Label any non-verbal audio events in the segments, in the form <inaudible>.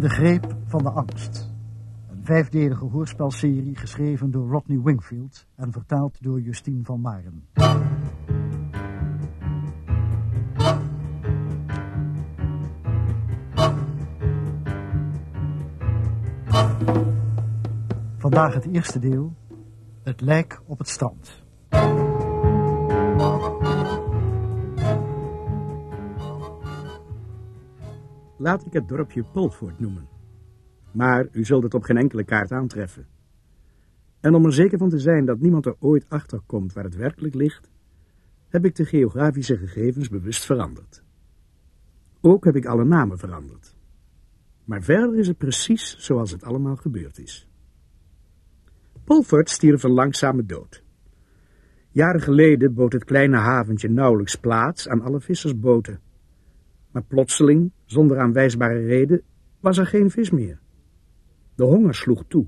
De greep van de angst. Een vijfdelige hoorspelserie geschreven door Rodney Wingfield en vertaald door Justine van Maren. Vandaag het eerste deel. Het lijk op het strand. Laat ik het dorpje Polford noemen. Maar u zult het op geen enkele kaart aantreffen. En om er zeker van te zijn dat niemand er ooit achter komt waar het werkelijk ligt, heb ik de geografische gegevens bewust veranderd. Ook heb ik alle namen veranderd. Maar verder is het precies zoals het allemaal gebeurd is. Polford stierf een langzame dood. Jaren geleden bood het kleine haventje nauwelijks plaats aan alle vissersboten. Maar plotseling, zonder aanwijsbare reden, was er geen vis meer. De honger sloeg toe.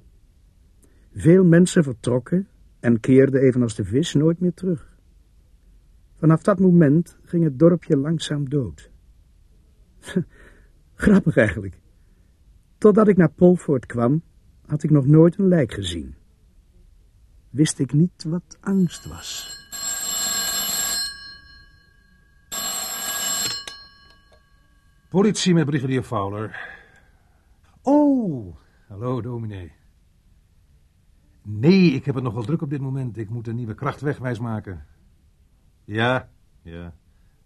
Veel mensen vertrokken en keerden evenals de vis nooit meer terug. Vanaf dat moment ging het dorpje langzaam dood. <laughs> Grappig eigenlijk. Totdat ik naar Polford kwam, had ik nog nooit een lijk gezien. Wist ik niet wat angst was. Politie met brigadier Fowler. Oh, hallo dominee. Nee, ik heb het nogal druk op dit moment. Ik moet een nieuwe kracht wegwijs maken. Ja, ja.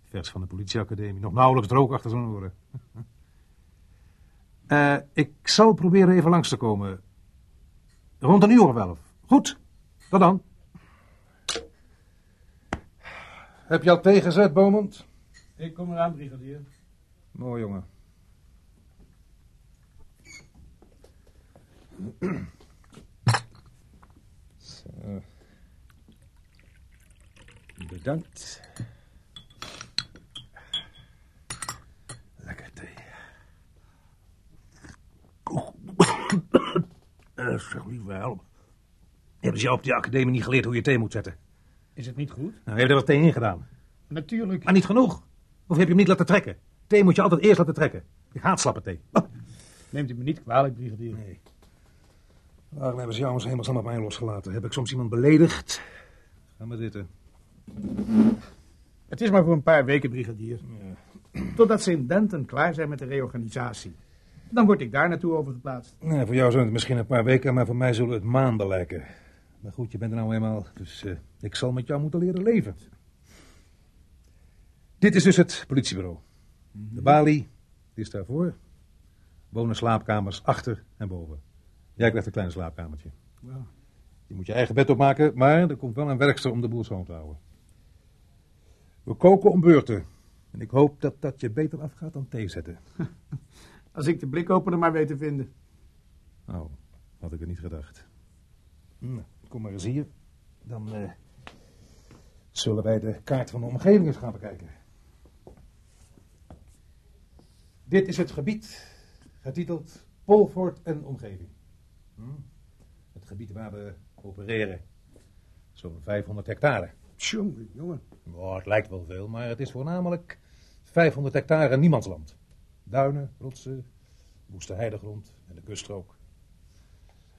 Vers van de politieacademie. Nog nauwelijks droog achter zo'n oren. <laughs> Eh, ik zal proberen even langs te komen. Rond een uur of elf. Goed, tot dan. Heb je al thee gezet, Beaumont? Ik kom eraan, brigadier. Mooi, jongen. Zo. Bedankt. Lekker thee. Eh, zeg lieve help. Hebben ze jou op die academie niet geleerd hoe je thee moet zetten? Is het niet goed? Nou, heb je er wat thee in gedaan? Natuurlijk. Maar niet genoeg. Of heb je hem niet laten trekken? Thee moet je altijd eerst laten trekken. Ik haat slappe thee. Oh. Neemt u me niet kwalijk, brigadier. Nee. Waarom hebben ze jou eens helemaal op mij losgelaten? Heb ik soms iemand beledigd? Ga maar zitten. Het is maar voor een paar weken, brigadier. Totdat ze in Denton klaar zijn met de reorganisatie. Dan word ik daar naartoe overgeplaatst. Nee, voor jou zijn het misschien een paar weken, maar voor mij zullen het maanden lijken. Maar goed, je bent er nou eenmaal, dus eh, ik zal met jou moeten leren leven. Dit is dus het politiebureau. De balie is daarvoor. Wonen slaapkamers achter en boven. Jij krijgt een klein slaapkamertje. Ja. Je moet je eigen bed opmaken, maar er komt wel een werkster om de boel schoon te houden. We koken om beurten. En ik hoop dat dat je beter afgaat dan thee zetten. <laughs> Als ik de blikopener maar weet te vinden. Oh, had ik er niet gedacht. Nou, kom maar eens hier. Dan eh, zullen wij de kaart van de omgeving eens gaan bekijken. Dit is het gebied, getiteld Polford en omgeving. Hm? Het gebied waar we opereren. Zo'n 500 hectare. Tjonge, jongen. Oh, het lijkt wel veel, maar het is voornamelijk 500 hectare niemandsland. Duinen, rotsen, woeste heidegrond en de kuststrook.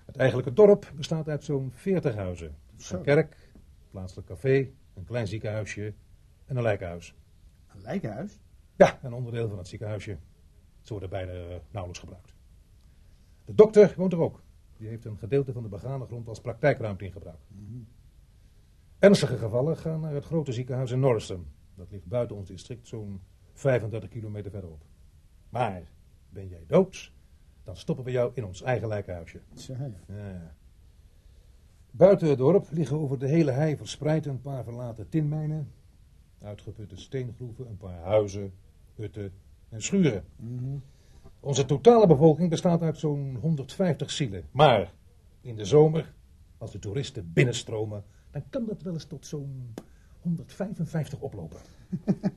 Het eigenlijke dorp bestaat uit zo'n 40 huizen. Zo. Een kerk, plaatselijk café, een klein ziekenhuisje en een lijkenhuis. Een lijkenhuis? Ja, een onderdeel van het ziekenhuisje. Ze worden bijna eh, nauwelijks gebruikt. De dokter woont er ook. Die heeft een gedeelte van de begane grond als praktijkruimte in gebruik. Ernstige gevallen gaan naar het grote ziekenhuis in Norriston. Dat ligt buiten ons district zo'n 35 kilometer verderop. Maar ben jij dood, dan stoppen we jou in ons eigen lijkenhuisje. Ja. Buiten het dorp liggen over de hele hei verspreid een paar verlaten tinmijnen, uitgeputte steengroeven, een paar huizen, hutten en schuren. Onze totale bevolking bestaat uit zo'n 150 zielen. Maar in de zomer, als de toeristen binnenstromen, dan kan dat wel eens tot zo'n 155 oplopen.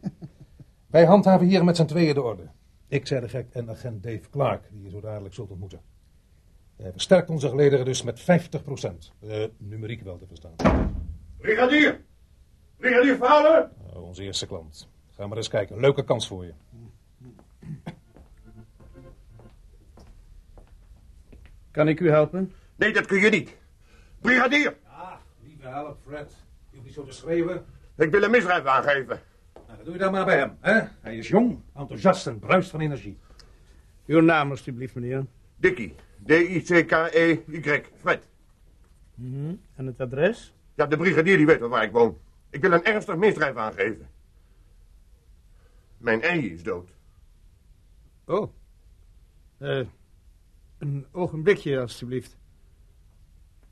<laughs> Wij handhaven hier met z'n tweeën de orde. Ik zei de gek en agent Dave Clark, die je zo dadelijk zult ontmoeten. Hij versterkt onze gelederen dus met 50 procent. numeriek wel te verstaan. Brigadier! Brigadier Fowler! Nou, onze eerste klant. Ga maar eens kijken. Leuke kans voor je. Kan ik u helpen? Nee, dat kun je niet. Brigadier, Ah, lieve help, Fred. Je hoeft niet zo te schreeuwen. ik wil een misdrijf aangeven. Nou, dat doe je dan maar bij hem, hè? Hij is jong, enthousiast en bruist van energie. Uw naam, alstublieft, meneer. Dickie. D-I-C-K-E-Y. Fred. En het adres? Ja, de brigadier die weet wel waar ik woon. Ik wil een ernstig misdrijf aangeven. Mijn ei is dood. Oh. Eh, een ogenblikje, alstublieft.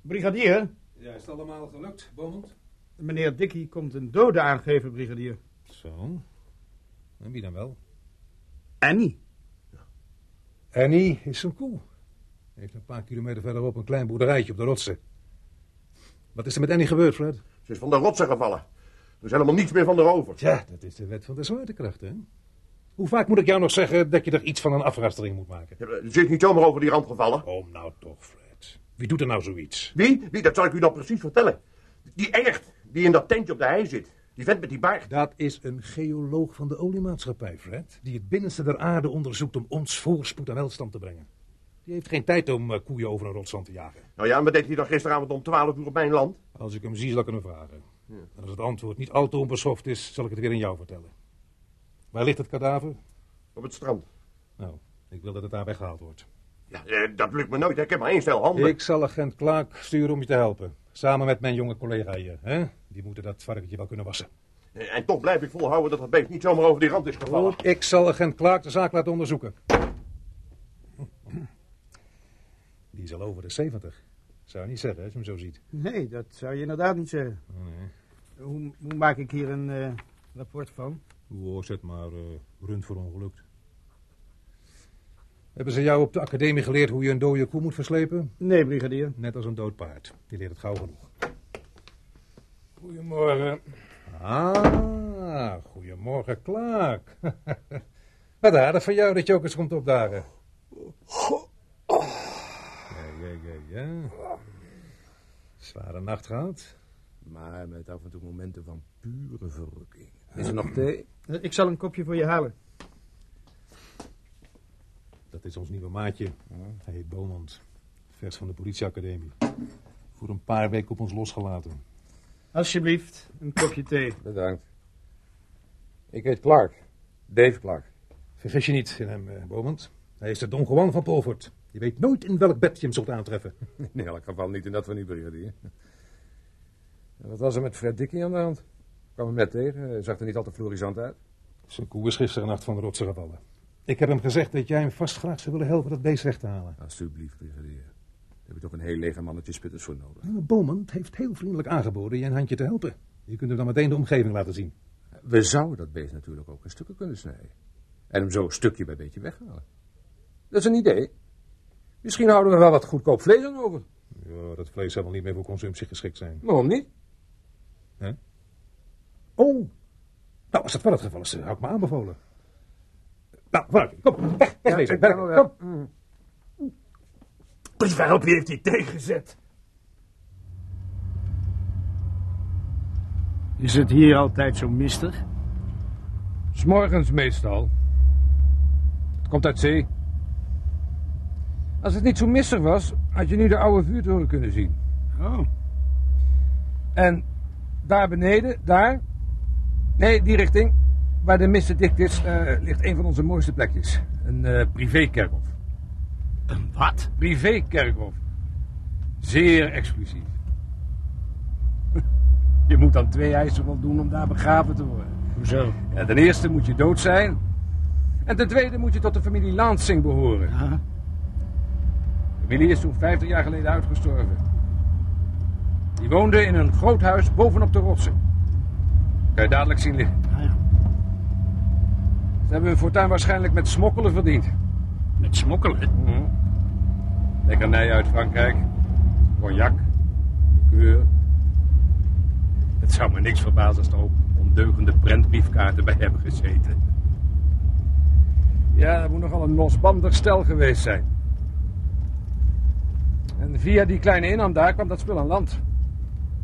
Brigadier, Ja, is het allemaal gelukt, Beaumont? meneer Dickie komt een dode aangeven, brigadier. Zo. En wie dan wel? Annie. Annie is een koe. Heeft een paar kilometer verderop een klein boerderijtje op de rotsen. Wat is er met Annie gebeurd, Fred? Ze is van de rotsen gevallen. Er is helemaal niets meer van haar over. Tja, dat is de wet van de zwaartekracht, hè? Hoe vaak moet ik jou nog zeggen dat je er iets van een afrastering moet maken? Ja, is niet zomaar over die rand gevallen. Oh, nou toch, Fred. Wie doet er nou zoiets? Wie? Wie? Dat zal ik u dan precies vertellen. Die Engert, die in dat tentje op de hei zit. Die vent met die baard. Dat is een geoloog van de oliemaatschappij, Fred. Die het binnenste der aarde onderzoekt om ons voorspoed en welstand te brengen. Die heeft geen tijd om eh, koeien over een rotsland te jagen. Nou ja, en wat deed hij dan gisteravond om 12 uur op mijn land? Als ik hem zie, zal ik hem vragen. En als het antwoord niet al te onbeschoft is, zal ik het weer aan jou vertellen. Waar ligt het kadaver? Op het strand. Nou, ik wil dat het daar weggehaald wordt. Ja, eh, dat lukt me nooit. Ik heb maar één stel handen. Ik zal agent Klaak sturen om je te helpen. Samen met mijn jonge collega hier. Hè? Die moeten dat varkentje wel kunnen wassen. Eh, En toch blijf ik volhouden dat dat beest niet zomaar over die rand is gevallen. Goed, ik zal agent Klaak de zaak laten onderzoeken. Die is al over de 70. Zou je niet zeggen, als je hem zo ziet. Nee, dat zou je inderdaad niet zeggen. Oh, nee. Hoe, hoe maak ik hier een eh, rapport van? Hoe maar uh, rund voor ongelukt. Hebben ze jou op de academie geleerd hoe je een dode koe moet verslepen? Nee, brigadier. Net als een dood paard. Die leert het gauw genoeg. Goedemorgen. Ah, goedemorgen, Klaak. <laughs> Wat aardig van jou dat je ook eens komt opdagen. Ja, ja, ja, ja. Zware nacht gehad. Maar met af en toe momenten van pure verrukking. Is er nog <clears throat> thee? Ik zal een kopje voor je halen. Dat is ons nieuwe maatje. Hij heet Beaumont. Vers van de politieacademie. Voor een paar weken op ons losgelaten. Alsjeblieft, een kopje thee. Bedankt. Ik heet Clark. Dave Clark. Vergis je niet in hem, eh, Beaumont. Hij is de Don Juan van Polvoort. Je weet nooit in welk bed je hem zult aantreffen. <laughs> In elk geval niet in dat van die brigadier. En wat was er met Fred Dickie aan de hand? Kwam hem net tegen. Hij zag er niet al te florisant uit. Zijn koe is gisteren nacht van de rotsen gevallen. Ik heb hem gezegd dat jij hem vast graag zou willen helpen dat beest weg te halen. Alsjeblieft, brigadier. Daar heb je toch een heel leger mannetje spitters voor nodig. Beaumont heeft heel vriendelijk aangeboden je een handje te helpen. Je kunt hem dan meteen de omgeving laten zien. We zouden dat beest natuurlijk ook in stukken kunnen snijden. En hem zo stukje bij beetje weghalen. Dat is een idee. Misschien houden we wel wat goedkoop vlees aan over. Ja, dat vlees zal wel niet meer voor consumptie geschikt zijn. Waarom niet? Oh, nou als dat wel het geval is, eh, hou ik me aanbevolen. Nou, vooruit, kom, weg, weg, weg, weg. kom. Waarop heeft hij tegengezet? Is het hier altijd zo mistig? S'morgens meestal. Het komt uit zee. Als het niet zo mistig was, had je nu de oude vuurtoren kunnen zien. Oh, En daar beneden, daar, nee, die richting, waar de mist dicht is, eh, ligt een van onze mooiste plekjes. Een eh privékerkhof. een wat? Privékerkhof. Zeer exclusief. <laughs> Je moet dan twee eisen voldoen om daar begraven te worden. Hoezo? Ja, ten eerste moet je dood zijn. En ten tweede moet je tot de familie Lansing behoren. Ja. De familie is toen 50 jaar geleden uitgestorven. Die woonde in een groot huis bovenop de rotsen. Kan je dadelijk zien liggen. Ah, ja. Ze hebben hun fortuin waarschijnlijk met smokkelen verdiend. Met smokkelen? Lekkernij uit Frankrijk. Cognac. Liqueur. Het zou me niks verbazen als er ook ondeugende prentbriefkaarten bij hebben gezeten. Ja, dat moet nogal een losbandig stel geweest zijn. En via die kleine inham daar kwam dat spul aan land.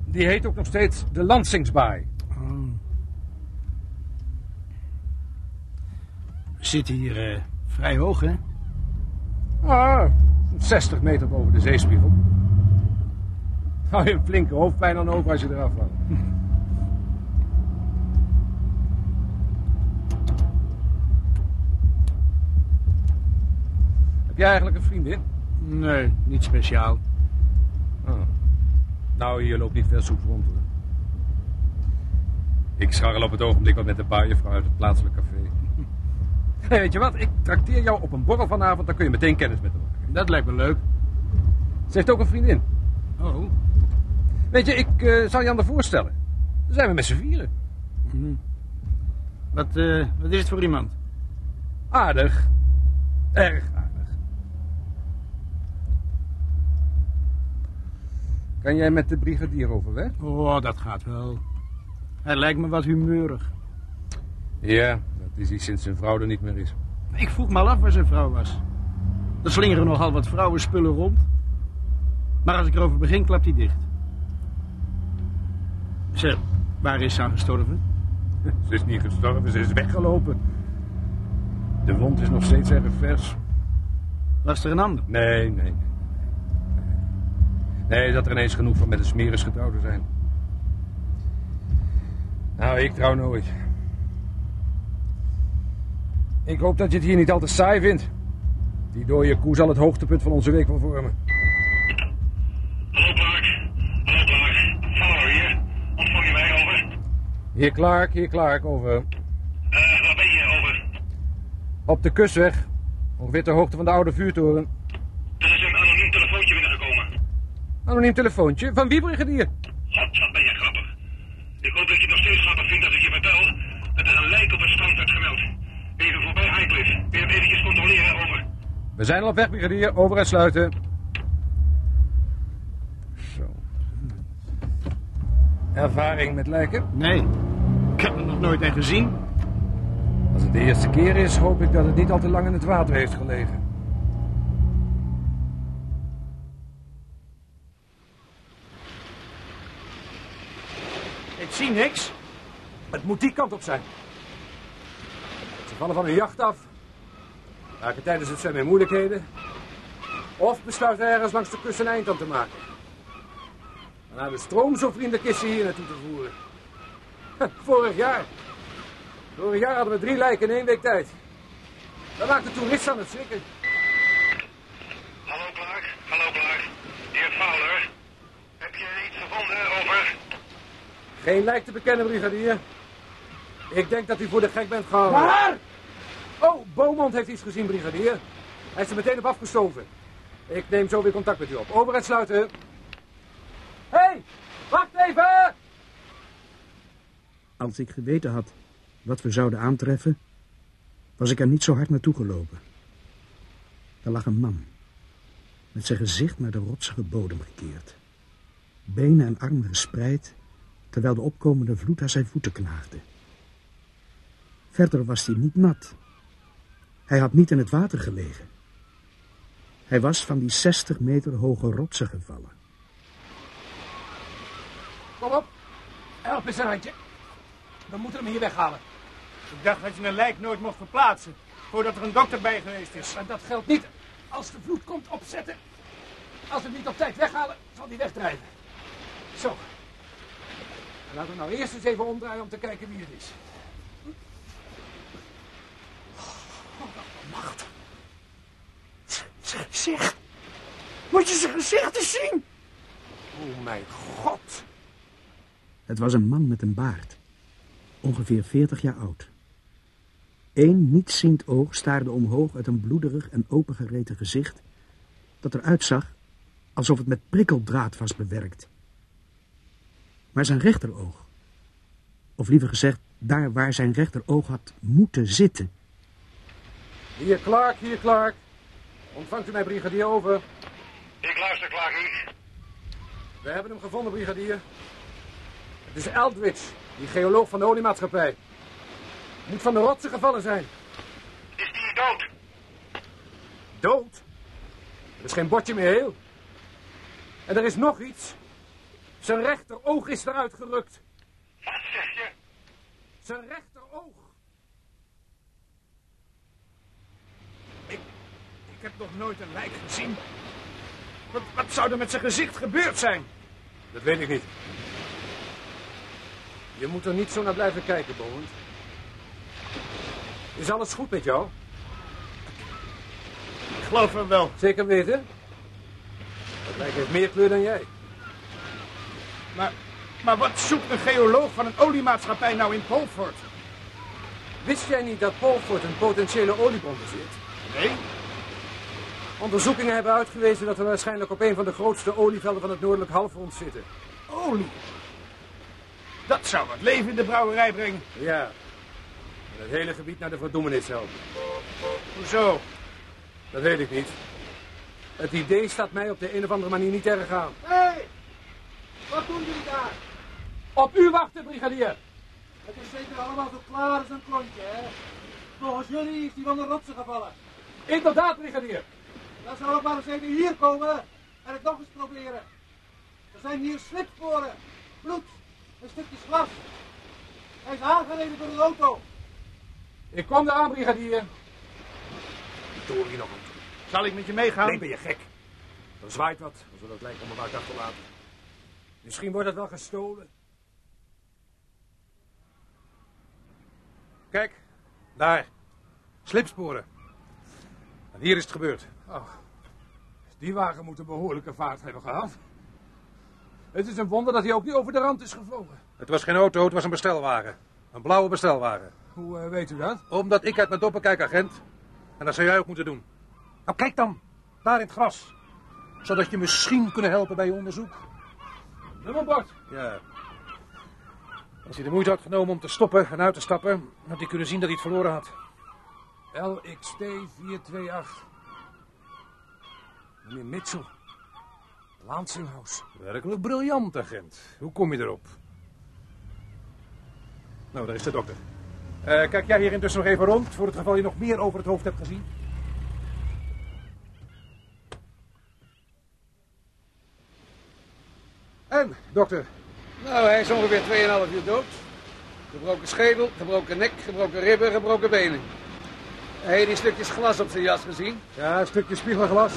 Die heet ook nog steeds de Lansingsbaai. Oh. We zitten hier eh, vrij hoog, hè? Ah, 60 meter boven de zeespiegel. Hou je een flinke hoofdpijn aan over als je eraf valt. Heb jij eigenlijk een vriendin? Nee, niet speciaal. Oh. Nou, hier loopt niet veel soep rond. Hoor. Ik scharrel op het ogenblik wat met de buienvrouw uit het plaatselijk café. Hey, <laughs> weet je wat? Ik trakteer jou op een borrel vanavond, dan kun je meteen kennis met haar maken. Dat lijkt me leuk. Ze heeft ook een vriendin. Oh. Weet je, ik eh, zal je aan haar voorstellen. Dan zijn we met z'n vieren. Wat, eh, wat is het voor iemand? Aardig. Erg aardig. Kan jij met de brigadier overweg? Oh, dat gaat wel. Hij lijkt me wat humeurig. Ja, hij sinds zijn vrouw er niet meer is. Ik vroeg me al af waar zijn vrouw was. Er slingeren nogal wat vrouwenspullen rond. Maar als ik erover begin, klapt hij dicht. Zeg, waar is ze aan gestorven? <laughs> Ze is niet gestorven, ze is weggelopen. De wond is nog steeds erg vers. Was er een ander? Nee, nee, nee. Nee, dat er ineens genoeg van met een smeris getrouwd te zijn. Nou, ik trouw nooit. Ik hoop dat je het hier niet al te saai vindt. Die dode koe zal het hoogtepunt van onze week wel vormen. Hallo Clark. Hallo Clark. Fowler hier. Ontvang je mij over? Hier Clark, hier Clark, over. Eh, waar ben je over? Op de kustweg. Ongeveer ter hoogte van de oude vuurtoren. Er is een anoniem telefoontje binnengekomen. Anoniem telefoontje. Van wie, brigadier? God, wat ben je grappig. Ik hoop dat je het nog steeds grappig vindt als ik je vertel dat er een lijk op het strand werd gemeld. Even voorbij Highcliff. Kun je hem eventjes controleren, over? We zijn al op weg, brigadier. Over en sluiten. Zo. Ervaring met lijken? Nee. Ik heb er nog nooit een gezien. Als het de eerste keer is, hoop ik dat het niet al te lang in het water heeft gelegen. Ik zie niks. Het moet die kant op zijn. Ze vallen van hun jacht af. Raken tijdens het zwemmen in moeilijkheden. Of besluiten ergens langs de kust een eind aan te maken. Waarna de stroom zo vriendelijk is ze hier naartoe te voeren. Vorig jaar. Vorig jaar hadden we drie lijken in één week tijd. Dat maakt de toerist aan het schrikken. Hallo Clark. Hallo Clark. Heer Fowler. Heb je iets gevonden, over? Geen lijk te bekennen, brigadier. Ik denk dat u voor de gek bent gehouden. Waar? Oh, Beaumont heeft iets gezien, brigadier. Hij is er meteen op afgestoven. Ik neem zo weer contact met u op. Over en sluiten. Hé, hey, wacht even! Als ik geweten had wat we zouden aantreffen, was ik er niet zo hard naartoe gelopen. Er lag een man, met zijn gezicht naar de rotsige bodem gekeerd. Benen en armen gespreid, terwijl de opkomende vloed aan zijn voeten knaagde. Verder was hij niet nat. Hij had niet in het water gelegen. Hij was van die 60 meter hoge rotsen gevallen. Kom op. Help eens een handje. We moeten hem hier weghalen. Ik dacht dat je een lijk nooit mocht verplaatsen. Voordat er een dokter bij geweest is. En dat geldt niet als de vloed komt opzetten. Als we hem niet op tijd weghalen, zal hij wegdrijven. Zo. En laten we nou eerst eens even omdraaien om te kijken wie het is. Macht. Zijn gezicht. Moet je zijn gezicht eens zien? Oh mijn god. Het was een man met een baard, ongeveer 40 jaar oud. Eén nietsziend oog staarde omhoog uit een bloederig en opengereten gezicht, dat eruit zag alsof het met prikkeldraad was bewerkt. Maar zijn rechteroog, of liever gezegd, daar waar zijn rechteroog had moeten zitten, Hier Clark, hier Clark. Ontvangt u mij, brigadier, over. Ik luister, Clarkie. We hebben hem gevonden, brigadier. Het is Eldridge, die geoloog van de oliemaatschappij. Moet van de rotsen gevallen zijn. Is die dood? Dood? Er is geen bordje meer heel. En er is nog iets. Zijn rechteroog is eruit gerukt. Wat zeg je? Zijn rechteroog. Ik, ik heb nog nooit een lijk gezien. Wat, wat zou er met zijn gezicht gebeurd zijn? Dat weet ik niet. Je moet er niet zo naar blijven kijken, Bowend. Is alles goed met jou? Ik geloof hem wel. Zeker weten? Dat lijk heeft meer kleur dan jij. Maar, maar wat zoekt een geoloog van een oliemaatschappij nou in Polford? Wist jij niet dat Polford een potentiële oliebron bezit? Nee? Onderzoekingen hebben uitgewezen dat we waarschijnlijk op een van de grootste olievelden van het noordelijk halfrond zitten. Olie. Dat zou wat leven in de brouwerij brengen. Ja. En het hele gebied naar de verdoemenis helpen. Hoezo? Dat weet ik niet. Het idee staat mij op de een of andere manier niet erg aan. Hé, hey, wat doen jullie daar? Op u wachten, brigadier. Het is zeker allemaal zo klaar als een klontje, hè? Volgens jullie is die van de rotsen gevallen. Inderdaad, brigadier. Dan zal ik maar eens even hier komen en het nog eens proberen. Er zijn hier slipsporen, bloed en stukjes glas. Hij is aangereden door een auto. Ik kom eraan, brigadier. Door hier nog een. Zal ik met je meegaan? Nee, ben je gek. Er zwaait wat, als we dat lijkt om elkaar te laten. Misschien wordt het wel gestolen. Kijk, daar. Slipsporen. En hier is het gebeurd. Oh, die wagen moet een behoorlijke vaart hebben gehad. Het is een wonder dat hij ook niet over de rand is gevlogen. Het was geen auto, het was een bestelwagen. Een blauwe bestelwagen. Hoe eh, weet u dat? Omdat ik uit mijn doppen kijk, agent. En dat zou jij ook moeten doen. Nou, kijk dan. Daar in het gras. Zodat je misschien kunnen helpen bij je onderzoek. Nummerbord. Ja. Als hij de moeite had genomen om te stoppen en uit te stappen, had hij kunnen zien dat hij het verloren had. LXT 428. Meneer Mitchell. Lansinghouse. Werkelijk briljant, agent. Hoe kom je erop? Nou, daar is de dokter. Eh, kijk jij hier intussen nog even rond, voor het geval je nog meer over het hoofd hebt gezien. En, dokter, Nou, hij is ongeveer 2,5 uur dood. Gebroken schedel, gebroken nek, gebroken ribben, gebroken benen. Heb je die stukjes glas op zijn jas gezien? Ja, een stukje spiegelglas.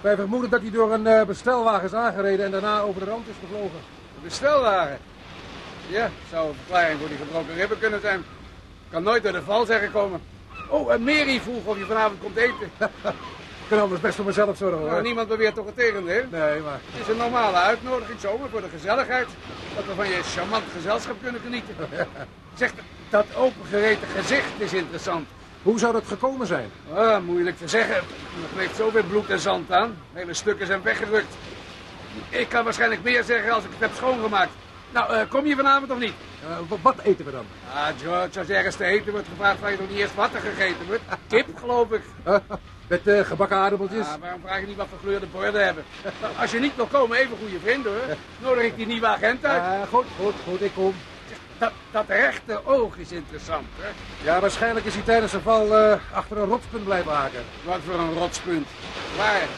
Wij vermoeden dat hij door een eh, bestelwagen is aangereden en daarna over de rand is gevlogen. De bestelwagen. Ja, zou een verklaring voor die gebroken ribben kunnen zijn. Kan nooit door de val zijn gekomen. Oh, en Mary vroeg of je vanavond komt eten. Ik <laughs> kan anders best voor mezelf zorgen hoor. Nou, niemand beweert toch het tegendeel? Nee, maar... Het is een normale uitnodiging zomaar voor de gezelligheid. Dat we van je charmant gezelschap kunnen genieten. <laughs> Zeg, dat opengereten gezicht is interessant. Hoe zou dat gekomen zijn? Ah, moeilijk te zeggen. Er kleeft zoveel bloed en zand aan. Hele stukken zijn weggerukt. Ik kan waarschijnlijk meer zeggen als ik het heb schoongemaakt. Nou, eh, kom je vanavond of niet? Eh, wat eten we dan? Ah, George, als ergens te eten wordt gevraagd, vraag je toch niet eerst wat er gegeten wordt? Kip, geloof ik. <laughs> Met eh, gebakken aardappeltjes? Ah, waarom vraag je niet wat voor gekleurde borden hebben? Als je niet wil komen, even goede vriend hoor. Nodig ik die nieuwe agent uit. Ja, goed, goed, goed, ik kom. Dat, dat rechte oog is interessant, hè? Ja, waarschijnlijk is hij tijdens de val eh, achter een rotspunt blijven haken. Wat voor een rotspunt. Waar?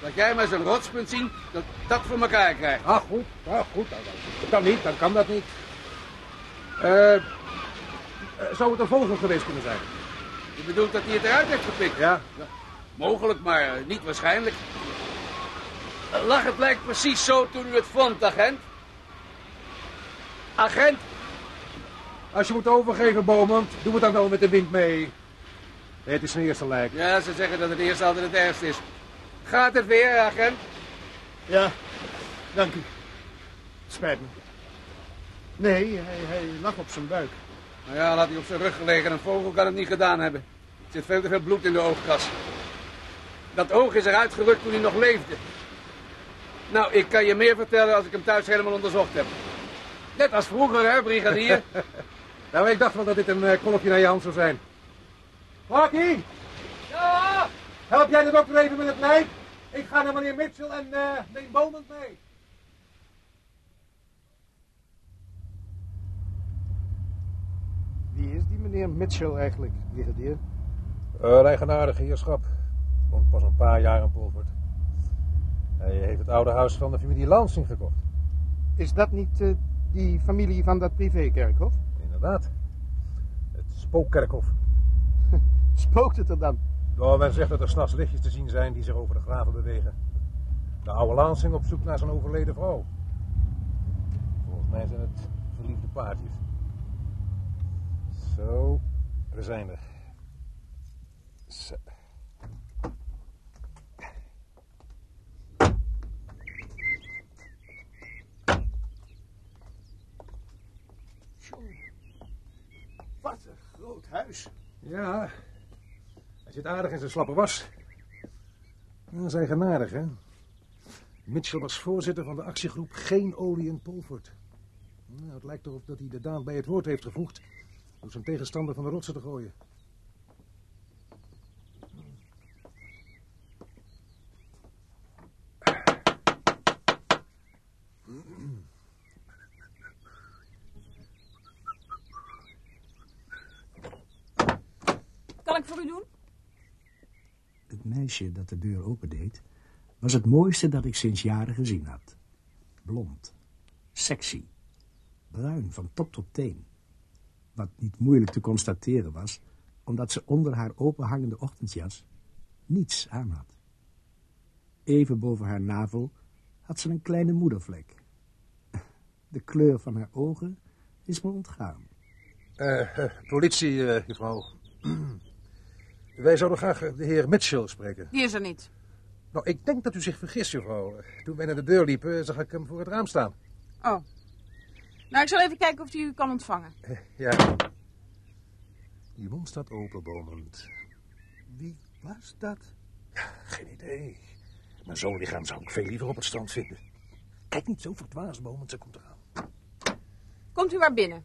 Dat jij maar zo'n rotspunt zien, dat dat voor elkaar krijgt. Ah, goed, ah, goed. Dan, dan kan niet, dan kan dat niet. Eh, eh, zou het een vogel geweest kunnen zijn? Je bedoelt dat hij het eruit heeft gepikt? Ja. Mogelijk, maar niet waarschijnlijk. Lag het lijk precies zo toen u het vond, agent? Agent, Als je moet overgeven, Beaumont, doe het dan wel met de wind mee. Het is zijn eerste lijk. Ja, ze zeggen dat het eerst altijd het ergste is. Gaat het weer, agent? Ja, dank u. Spijt me. Nee, hij, hij lag op zijn buik. Nou ja, laat hij op zijn rug gelegen. Een vogel kan het niet gedaan hebben. Er zit veel te veel bloed in de oogkas. Dat oog is eruit gerukt toen hij nog leefde. Nou, ik kan je meer vertellen als ik hem thuis helemaal onderzocht heb. Net als vroeger, hè, brigadier? <laughs> Nou, ik dacht wel dat dit een uh, kolfje naar je hand zou zijn. Markie! Ja, Help jij de dokter even met het lijk? Ik ga naar meneer Mitchell en uh, neem Beaumont mee. Wie is die meneer Mitchell eigenlijk, brigadier? Een eigenaardige heerschap. Woont pas een paar jaar in Polvoort. Hij heeft het oude huis van de familie Lansing gekocht. Is dat niet eh, die familie van dat privékerkhof? Inderdaad. Het spookkerkhof. <laughs> Spookt het er dan? Nou, men zegt dat er s'nachts lichtjes te zien zijn die zich over de graven bewegen. De oude Lansing op zoek naar zijn overleden vrouw. Volgens mij zijn het verliefde paardjes. Zo, we zijn er. Zo. Wat een groot huis. Ja, hij zit aardig in zijn slappe was. Ja, zijn genadig, hè? Mitchell was voorzitter van de actiegroep Geen Olie in Polvoort. Nou, het lijkt erop dat hij de daad bij het woord heeft gevoegd... om zijn tegenstander van de rotsen te gooien. Kan ik voor u doen? Het meisje dat de deur opendeed, was het mooiste dat ik sinds jaren gezien had. Blond, sexy, bruin van top tot teen. Wat niet moeilijk te constateren was, omdat ze onder haar openhangende ochtendjas niets aan had. Even boven haar navel had ze een kleine moedervlek. De kleur van haar ogen is me ontgaan. Eh, eh, politie, eh, juffrouw. Wij zouden graag eh, de heer Mitchell spreken. Die is er niet. Nou, ik denk dat u zich vergist, juffrouw. Eh, Toen wij naar de deur liepen, zag ik hem voor het raam staan. Oh. Nou, ik zal even kijken of hij u kan ontvangen. Eh, Ja. Die mond staat open, Bomend. Wie was dat? geen idee. Maar zo'n lichaam zou ik veel liever op het strand vinden. Kijk niet zo verdwaasd, Bomend. Ze komt eraan. Komt u maar binnen.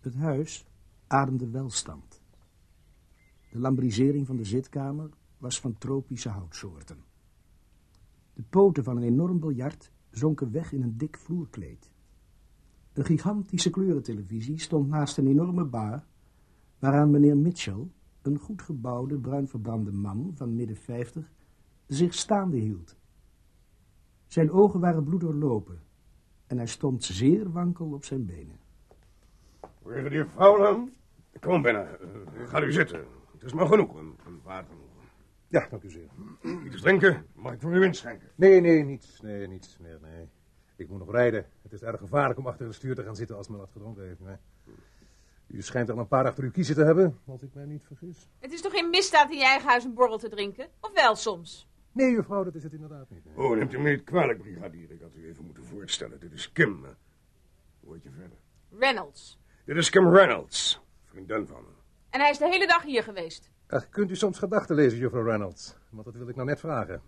Het huis ademde welstand. De lambrisering van de zitkamer was van tropische houtsoorten. De poten van een enorm biljart zonken weg in een dik vloerkleed. Een gigantische kleurentelevisie stond naast een enorme bar, waaraan meneer Mitchell, een goed gebouwde, bruin man van midden vijftig, zich staande hield. Zijn ogen waren bloeddoorlopen en hij stond zeer wankel op zijn benen. Brigadier Fowler, kom binnen. Ga u zitten. Het is maar genoeg. Een, een water. Ja, dank u zeer. Iets drinken? Mag ik voor u inschenken? Nee, nee, niets. Nee, niets. Nee, nee. Ik moet nog rijden. Het is erg gevaarlijk om achter het stuur te gaan zitten als men wat gedronken heeft. Nee. U schijnt er een paar achter uw kiezen te hebben, als ik mij niet vergis. Het is toch geen misdaad in je eigen huis een borrel te drinken? Of wel soms? Nee, juffrouw, dat is het inderdaad niet. Oh, neemt u me niet kwalijk, brigadier. Ik had u even moeten voorstellen. Dit is Kim. Hoe heet je verder? Reynolds. Dit is Kim Reynolds. Vriendin van me. En hij is de hele dag hier geweest. Ach, kunt u soms gedachten lezen, juffrouw Reynolds? Want dat wil ik nou net vragen.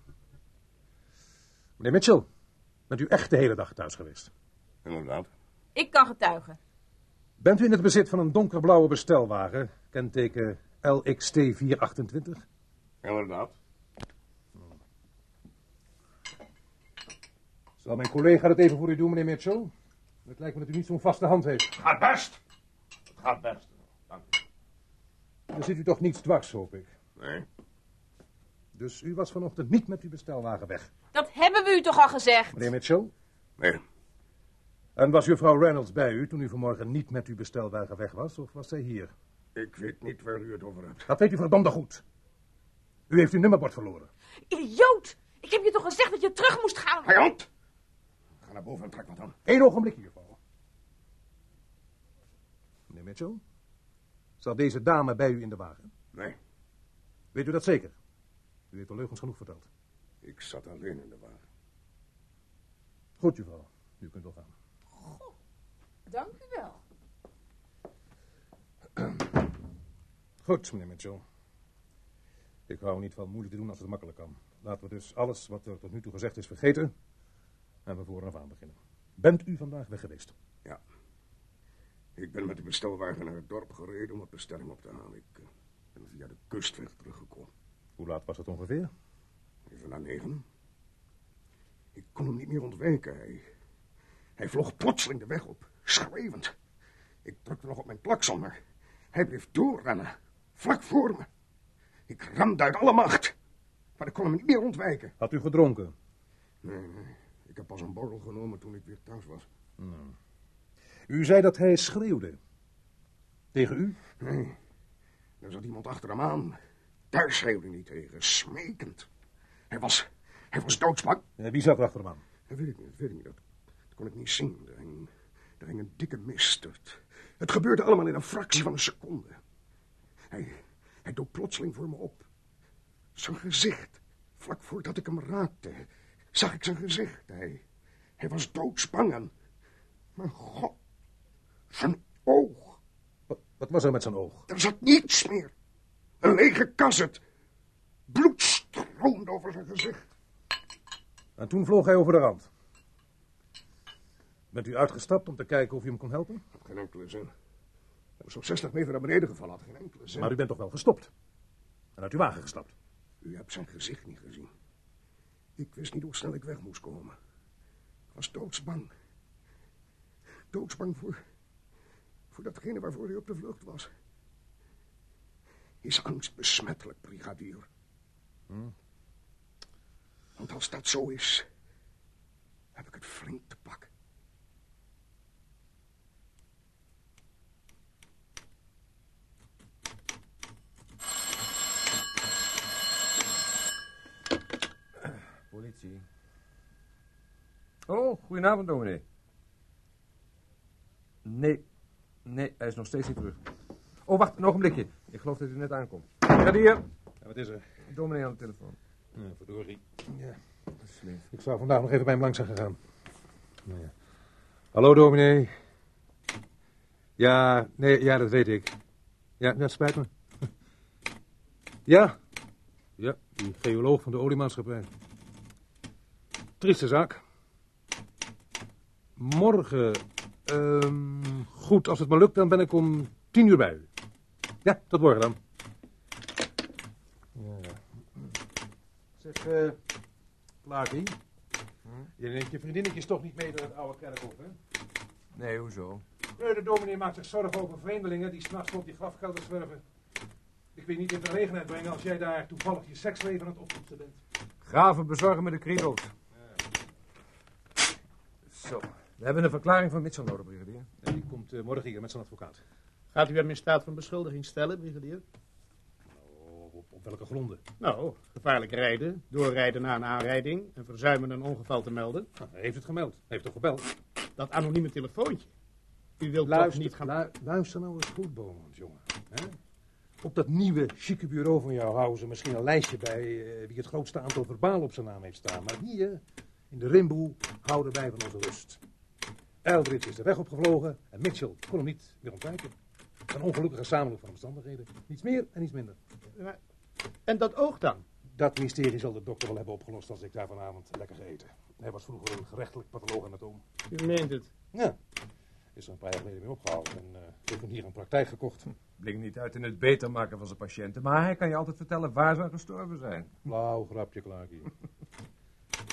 Meneer Mitchell, bent u echt de hele dag thuis geweest? Inderdaad. Ik kan getuigen. Bent u in het bezit van een donkerblauwe bestelwagen, kenteken LXT 428? Inderdaad. Zal mijn collega dat even voor u doen, meneer Mitchell? Het lijkt me dat u niet zo'n vaste hand heeft. Gaat best. Het gaat best. Dan zit u toch niets dwars, hoop ik. Nee. Dus u was vanochtend niet met uw bestelwagen weg, Dat hebben we u toch al gezegd? meneer Mitchell? Nee. En was juffrouw Reynolds bij u toen u vanmorgen niet met uw bestelwagen weg was, of was zij hier? Ik weet niet waar u het over hebt. Dat weet u verdomde goed. U heeft uw nummerbord verloren. Idioot! Ik heb je toch gezegd dat je terug moest gaan? Vijand! Ga naar boven en trek wat aan. Eén ogenblik, juffrouw. Meneer Mitchell? Zat deze dame bij u in de wagen? Nee, Weet u dat zeker? U heeft al leugens genoeg verteld. ik zat alleen in de wagen. Goed, juffrouw. U kunt wel gaan. Dank u wel. Goed, meneer Mitchell. Ik hou niet van moeilijk te doen als het makkelijk kan. Laten we dus alles wat er tot nu toe gezegd is vergeten. En we voor af aan beginnen. Bent u vandaag weg geweest? Ja. Ik ben met de bestelwagen naar het dorp gereden om wat bestelling op te halen. Ik eh, ben via de kustweg teruggekomen. Hoe laat was het ongeveer? Even na negen. Ik kon hem niet meer ontwijken. Hij, hij vloog plotseling de weg op, schreeuwend. Ik drukte nog op mijn klakson, maar hij bleef doorrennen. Vlak voor me. Ik ramde uit alle macht. Maar ik kon hem niet meer ontwijken. Had u gedronken? Nee, nee. Ik heb pas een borrel genomen toen ik weer thuis was. U zei dat hij schreeuwde. Tegen u? Nee, <clears throat> er zat iemand achter hem aan. Daar schreeuwde hij niet tegen, smekend. Hij was, hij was doodsbang. Eh, wie zat er achter de man? Dat weet ik niet, dat weet ik niet. Dat, dat kon ik niet zien. Er hing, er hing een dikke mist. Het, het gebeurde allemaal in een fractie van een seconde. Hij, hij dook plotseling voor me op. Zijn gezicht, vlak voordat ik hem raakte, zag ik zijn gezicht. Hij, hij was doodsbang en... Mijn god, zijn oog. Wat, wat was er met zijn oog? Er zat niets meer. Een lege kasset. Bloed stroomde over zijn gezicht. En toen vloog hij over de rand. Bent u uitgestapt om te kijken of u hem kon helpen? Op geen enkele zin. Hij was op 60 meter naar beneden gevallen, had geen enkele zin. Maar u bent toch wel gestopt? En uit uw wagen gestapt? U hebt zijn gezicht niet gezien. Ik wist niet hoe snel ik weg moest komen. Ik was doodsbang. Doodsbang voor... voor datgene waarvoor hij op de vlucht was. Is angst besmettelijk, brigadier? Hm. Want als dat zo is, heb ik het flink te pakken. Politie. Oh, goedenavond, dominee. Nee, nee, hij is nog steeds niet terug. Oh, wacht, een ogenblikje. Ik geloof dat hij net aankomt. Brigadier. Ja, wat is er? Dominee aan de telefoon. Ja, verdorie. Ja. Dat is slim. Ik zou vandaag nog even bij hem langs zijn gegaan. Nou ja. Hallo, dominee. Ja, nee, ja, dat weet ik. Ja, dat spijt me. Ja. Ja, die geoloog van de oliemaatschappij. Trieste zaak. Morgen, ehm, goed, als het maar lukt, dan ben ik om tien uur bij u. Ja, tot morgen dan. Ja. Zeg, eh, Clarkie. Je neemt je vriendinnetjes toch niet mee naar het oude kerkhof, hè? Nee, hoezo? Nee, de dominee maakt zich zorgen over vreemdelingen die s'nachts rond die grafkelder zwerven. Ik wil je niet in verlegenheid brengen als jij daar toevallig je seksleven aan het opvoeden bent. Graven bezorgen met de credo's. Zo, we hebben een verklaring van Mitchell nodig, brigadier. En die komt eh, morgen hier met zijn advocaat. Gaat u hem in staat van beschuldiging stellen, brigadier? Oh, op, op welke gronden? Nou, gevaarlijk rijden, doorrijden na een aanrijding en verzuimen een ongeval te melden. Nou, hij heeft het gemeld. Hij heeft toch gebeld? Dat anonieme telefoontje. U wilt Luister, toch niet gaan... lu- luister nou eens goed, Bomans, jongen. Hè? Op dat nieuwe, chique bureau van jou houden ze misschien een lijstje bij eh, wie het grootste aantal verbalen op zijn naam heeft staan. Maar hier, in de rimboe, houden wij van onze rust. Eldridge is de weg opgevlogen en Mitchell kon hem niet meer ontwijken. Een ongelukkige samenloop van omstandigheden. Niets meer en niets minder. Maar- En dat oog dan? Dat mysterie zal de dokter wel hebben opgelost als ik daar vanavond lekker gegeten. Hij was vroeger een gerechtelijk patholoog-anatoom. U meent het. Ja. Is er een paar jaar geleden mee opgehouden en eh, heeft hem hier een praktijk gekocht. Blinkt niet uit in het beter maken van zijn patiënten, maar hij kan je altijd vertellen waar ze aan gestorven zijn. Flauw grapje, Clarkie. <laughs>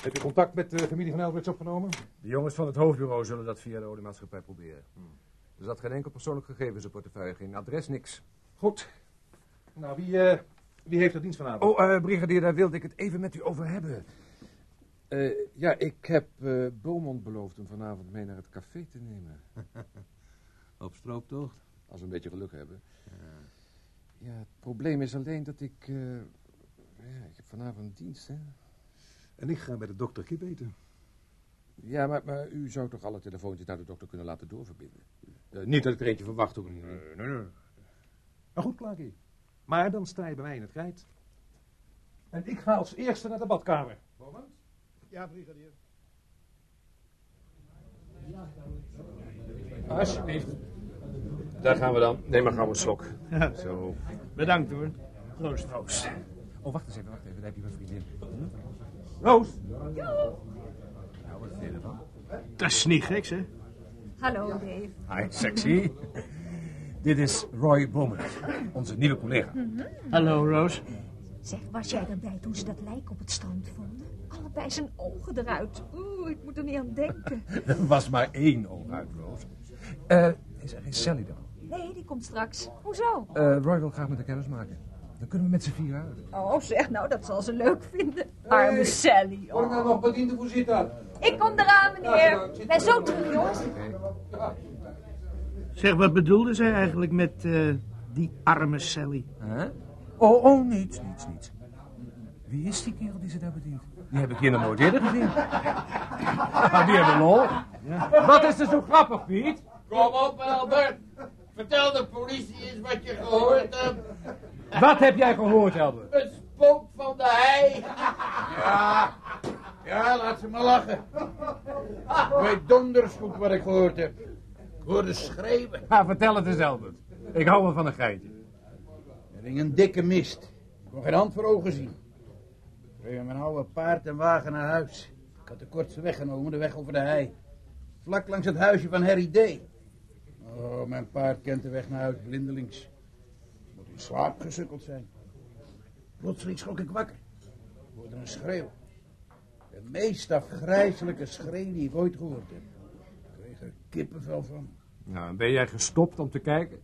Heb je contact met de familie van Elbridge opgenomen? De jongens van het hoofdbureau zullen dat via de oliemaatschappij proberen. Er zat geen enkel persoonlijk gegeven in zijn portefeuille, geen adres, niks. Goed. Nou, wie, eh, wie heeft de dienst vanavond? Oh, eh, brigadier, daar wilde ik het even met u over hebben. Eh, ja, ik heb eh Beaumont beloofd hem vanavond mee naar het café te nemen. <laughs> Op strooptocht? Als we een beetje geluk hebben. Ja, het probleem is alleen dat ik... eh, ja, ik heb vanavond dienst, hè. En ik ga bij de dokter Kip eten. Ja, maar, maar u zou toch alle telefoontjes naar de dokter kunnen laten doorverbinden? Eh, niet dat ik er eentje verwacht, hoor. Nee, nee, nee. Maar goed, Clarkie. Maar dan sta je bij mij in het rijt. En ik ga als eerste naar de badkamer. Moment. Ja, brigadier. Alsjeblieft. Daar gaan we dan. Neem maar gauw een slok. Ja. Zo. Bedankt hoor. Proost. Roos. Oh, wacht eens even, wacht even. Daar heb je mijn vriendin. Roos. Nou, wat vind je ervan? Dat is niet gek, hè? Hallo, Dave. Hi, sexy. Dit is Roy Beaumont, onze nieuwe collega. Hallo, Roos. Zeg, was jij erbij toen ze dat lijk op het strand vonden? Allebei zijn ogen eruit. Oeh, ik moet er niet aan denken. <laughs> Er was maar één oog uit, Roos. Eh, is er geen Sally dan? Nee, die komt straks. Hoezo? Eh, Roy wil graag met haar kennis maken. Dan kunnen we met z'n vier uit. Oh, zeg nou, dat zal ze leuk vinden. Arme Sally. Ik nou nog bediende voorzitter? Ik kom eraan, meneer. Ben zo terug, jongens. Zeg, wat bedoelde zij eigenlijk met eh, die arme Sally? Huh? Oh, oh, niets, niets, niets. Wie is die kerel die ze daar bedient? Die heb ik hier nog nooit eerder gezien. Ah, die hebben lol. Wat is er zo grappig, Piet? Kom op, Albert. Vertel de politie eens wat je gehoord hebt. Wat heb jij gehoord, Albert? Het spook van de hei. Ja, ja, laat ze maar lachen. Ik weet donders goed wat ik gehoord heb. Ik hoorde schreeuwen. Ja, vertel het eens, Albert. Ik hou wel van een geitje. Er ging een dikke mist. Ik kon geen hand voor ogen zien. Ik reed met mijn oude paard en wagen naar huis. Ik had de kortste weg genomen, de weg over de hei. Vlak langs het huisje van Harry D. Oh, mijn paard kent de weg naar huis blindelings. In slaap gesukkeld zijn. Plotseling schrok ik wakker. Ik hoorde een schreeuw. De meest afgrijzelijke schreeuw die ik ooit gehoord heb. Ik kreeg er kippenvel van. Nou, ben jij gestopt om te kijken?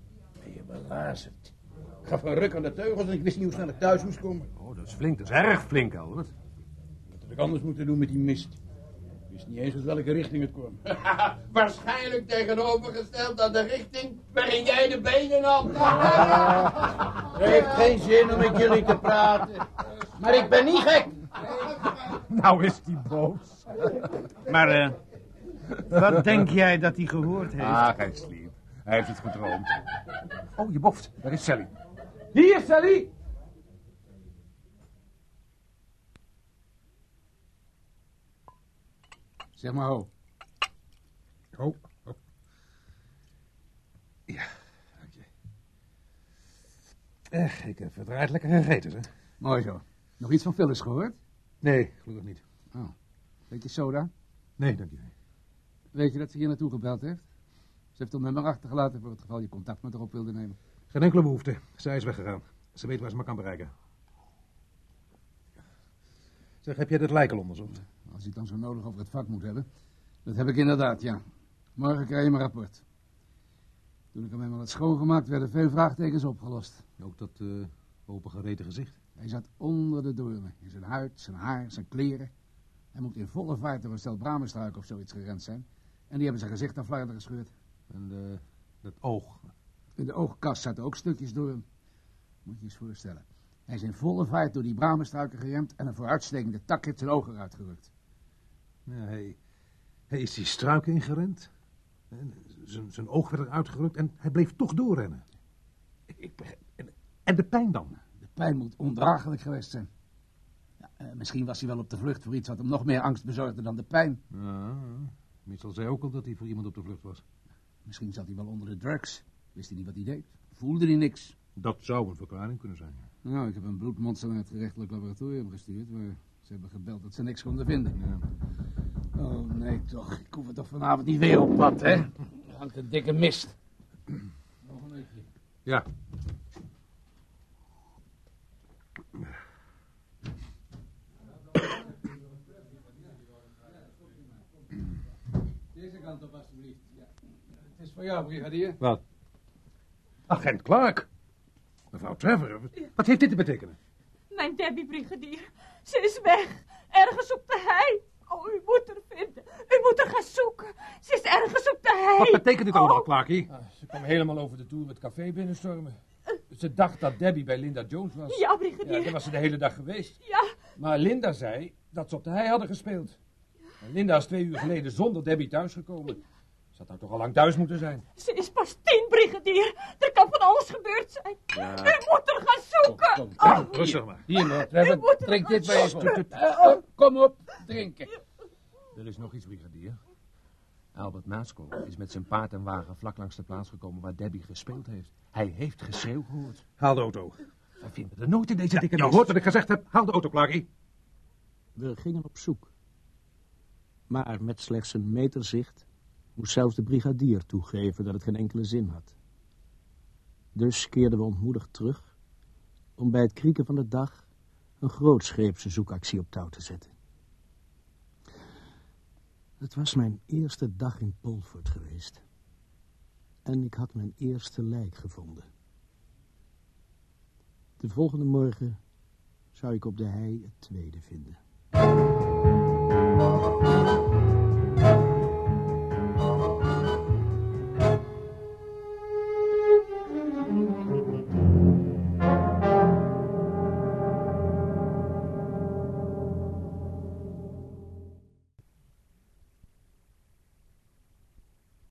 Ben je belazerd? Ik gaf een ruk aan de teugels en ik wist niet hoe snel ik thuis moest komen. Oh, dat is flink. Dat is erg flink, Albert. Wat had ik anders moeten doen met die mist? Ik wist niet eens uit welke richting het kwam. <laughs> Waarschijnlijk tegenovergesteld aan de richting waarin jij de benen nam. <laughs> Het heeft geen zin om met jullie te praten. Maar ik ben niet gek. <laughs> Nou is die boos. Maar, eh, wat denk jij dat hij gehoord heeft? Ah, geen sliep. Hij heeft het gedroomd. Oh, je boft. Daar is Sally. Hier, Sally! Zeg maar ho. Oh, oh. Ja, dank je. Eh, ik heb verdraaid lekker gegeten, hè? Mooi zo. Nog iets van Phyllis gehoord? Nee, gelukkig niet. Oh. Weet je soda? Nee, dank je. Weet je dat ze hier naartoe gebeld heeft? Ze heeft een nummer achtergelaten voor het geval je contact met haar op wilde nemen. Geen enkele behoefte. Zij is weggegaan. Ze weet waar ze me kan bereiken. Zeg, heb jij dat lijk al onderzocht? Als ik dan zo nodig over het vak moet hebben. Dat heb ik inderdaad, ja. Morgen krijg je mijn rapport. Toen ik hem eenmaal had schoongemaakt, werden veel vraagtekens opgelost. Ook dat uh, opengereten gezicht? Hij zat onder de doornen. In zijn huid, zijn haar, zijn kleren. Hij moet in volle vaart door een stel bramenstruik of zoiets gerend zijn. En die hebben zijn gezicht aan flarden gescheurd. En de, dat oog? In de oogkast zaten ook stukjes door hem. Moet je eens voorstellen. Hij is in volle vaart door die bramenstruiken geremd en een vooruitstekende tak heeft zijn ogen eruit gerukt. Ja, hij, hij is die struiken ingerend. En zijn, oog werd eruit gerukt en hij bleef toch doorrennen. Ik, en, en de pijn dan? De pijn moet ondraaglijk geweest zijn. Ja, eh, misschien was hij wel op de vlucht voor iets wat hem nog meer angst bezorgde dan de pijn. Ja, Mitchell zei ook al dat hij voor iemand op de vlucht was. Misschien zat hij wel onder de drugs. Wist hij niet wat hij deed. Voelde hij niks. Dat zou een verklaring kunnen zijn. Nou, ik heb een bloedmonster naar het gerechtelijk laboratorium gestuurd, maar ze hebben gebeld dat ze niks konden vinden. Ja. Oh, nee toch. Ik hoef het toch vanavond niet weer op pad, hè? Er hangt een dikke mist. Nog een uurtje. Ja. Deze kant op, alstublieft. Ja. Het is voor jou, brigadier. Wat? Agent Clark. Mevrouw Trevor, wat heeft dit te betekenen? Mijn Debbie, brigadier. Ze is weg. Ergens op de hei. Oh, u moet haar vinden. U moet haar gaan zoeken. Ze is ergens op de hei. Wat betekent dit allemaal, Clarkie? Ah, ze kwam helemaal over de toer het café binnenstormen. Ze dacht dat Debbie bij Linda Jones was. Ja, brigadier. Ja, daar was ze de hele dag geweest. Ja. Maar Linda zei dat ze op de hei hadden gespeeld. En Linda is twee uur geleden zonder Debbie thuisgekomen. Ze had nou toch al lang thuis moeten zijn. Ze is pas tien, brigadier. Er kan van alles gebeurd zijn. Ja. U moet er gaan zoeken. Kom, kom, Oh, Rustig maar. Hier, Lord Drink dit bij. Eh, oh, kom op, drinken. Er is nog iets, brigadier. Albert Maskell is met zijn paard en wagen vlak langs de plaats gekomen waar Debbie gespeeld heeft. Hij heeft geschreeuw gehoord. Haal de auto. Wij vinden er nooit in deze dikke Je mist. hoort wat ik gezegd heb. Haal de auto, Clarkie. We gingen op zoek. Maar met slechts een meter zicht moest zelfs de brigadier toegeven dat het geen enkele zin had. Dus keerden we ontmoedigd terug om bij het krieken van de dag een grootscheepse zoekactie op touw te zetten. Het was mijn eerste dag in Polford geweest. En ik had mijn eerste lijk gevonden. De volgende morgen zou ik op de hei het tweede vinden.